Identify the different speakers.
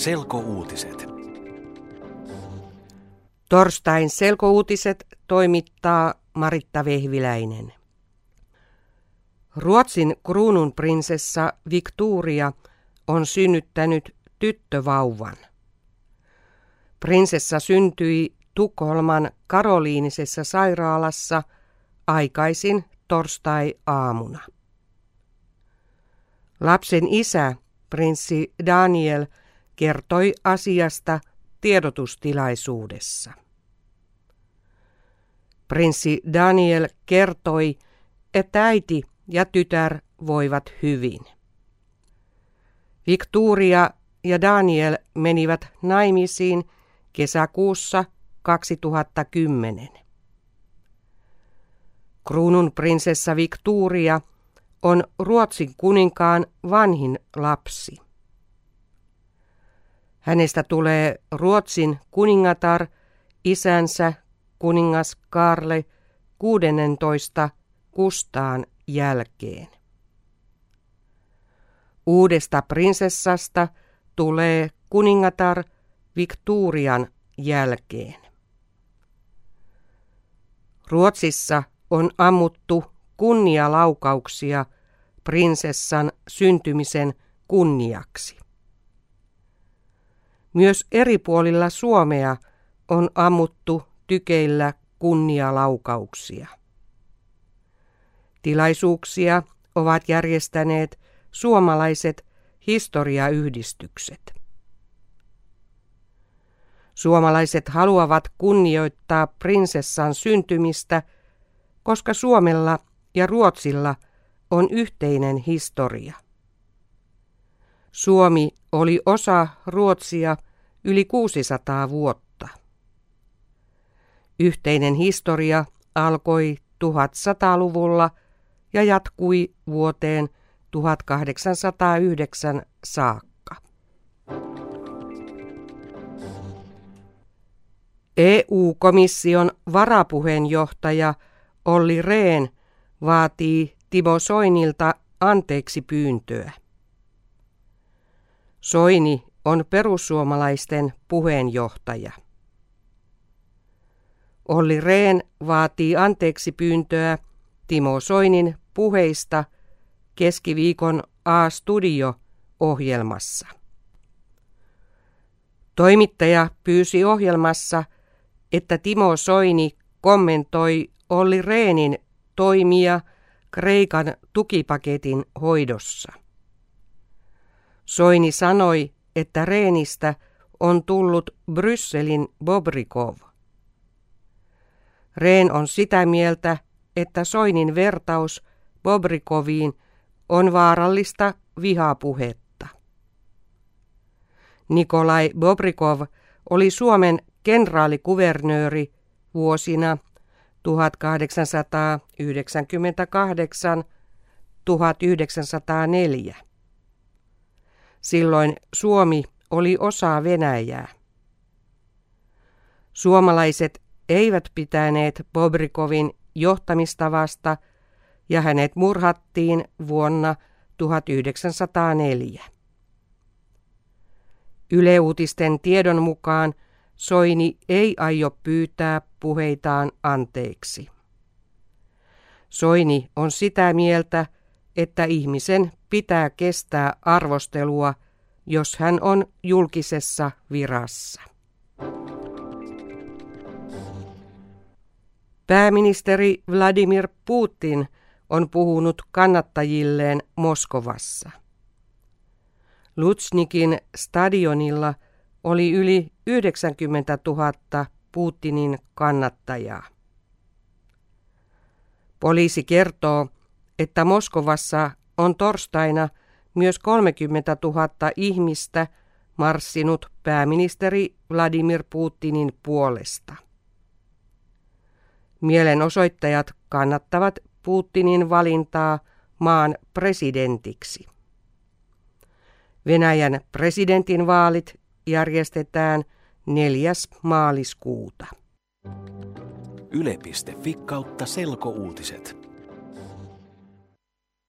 Speaker 1: Selkouutiset.
Speaker 2: Torstain selkouutiset toimittaa Maritta Vehviläinen. Ruotsin kruununprinsessa Victoria on synnyttänyt tyttövauvan. Prinsessa syntyi Tukholman Karoliinisessa sairaalassa aikaisin torstai-aamuna. Lapsen isä, prinssi Daniel, kertoi asiasta tiedotustilaisuudessa. Prinssi Daniel kertoi, että äiti ja tytär voivat hyvin. Victoria ja Daniel menivät naimisiin kesäkuussa 2010. Kruunun prinsessa Victoria on Ruotsin kuninkaan vanhin lapsi. Hänestä tulee Ruotsin kuningatar isänsä kuningas Karle 16 Kustaan jälkeen. Uudesta prinsessasta tulee kuningatar Victorian jälkeen. Ruotsissa on ammuttu kunnialaukauksia prinsessan syntymisen kunniaksi. Myös eri puolilla Suomea on ammuttu tykeillä kunnialaukauksia. Tilaisuuksia ovat järjestäneet suomalaiset historiayhdistykset. Suomalaiset haluavat kunnioittaa prinsessan syntymistä, koska Suomella ja Ruotsilla on yhteinen historia. Suomi oli osa Ruotsia yli 600 vuotta. Yhteinen historia alkoi 1100-luvulla ja jatkui vuoteen 1809 saakka. EU-komission varapuheenjohtaja Olli Rehn vaatii Timo Soinilta anteeksi pyyntöä. Soini on perussuomalaisten puheenjohtaja. Olli Rehn vaatii anteeksi pyyntöä Timo Soinin puheista keskiviikon A-studio-ohjelmassa. Toimittaja pyysi ohjelmassa, että Timo Soini kommentoi Olli Reenin toimia Kreikan tukipaketin hoidossa. Soini sanoi, että Reenistä on tullut Brysselin Bobrikov. Reen on sitä mieltä, että Soinin vertaus Bobrikoviin on vaarallista vihapuhetta. Nikolai Bobrikov oli Suomen kenraalikuvernööri vuosina 1898-1904. Silloin Suomi oli osa Venäjää. Suomalaiset eivät pitäneet Bobrikovin johtamistavasta ja hänet murhattiin vuonna 1904. Yleuutisten tiedon mukaan Soini ei aio pyytää puheitaan anteeksi. Soini on sitä mieltä, että ihmisen pitää kestää arvostelua, jos hän on julkisessa virassa. Pääministeri Vladimir Putin on puhunut kannattajilleen Moskovassa. Lutsnikin stadionilla oli yli 90 000 Putinin kannattajaa. Poliisi kertoo, että Moskovassa on torstaina myös 30 000 ihmistä marssinut pääministeri Vladimir Putinin puolesta. Mielenosoittajat kannattavat Putinin valintaa maan presidentiksi. Venäjän presidentinvaalit järjestetään 4. maaliskuuta.
Speaker 1: Yle.fi kautta selkouutiset.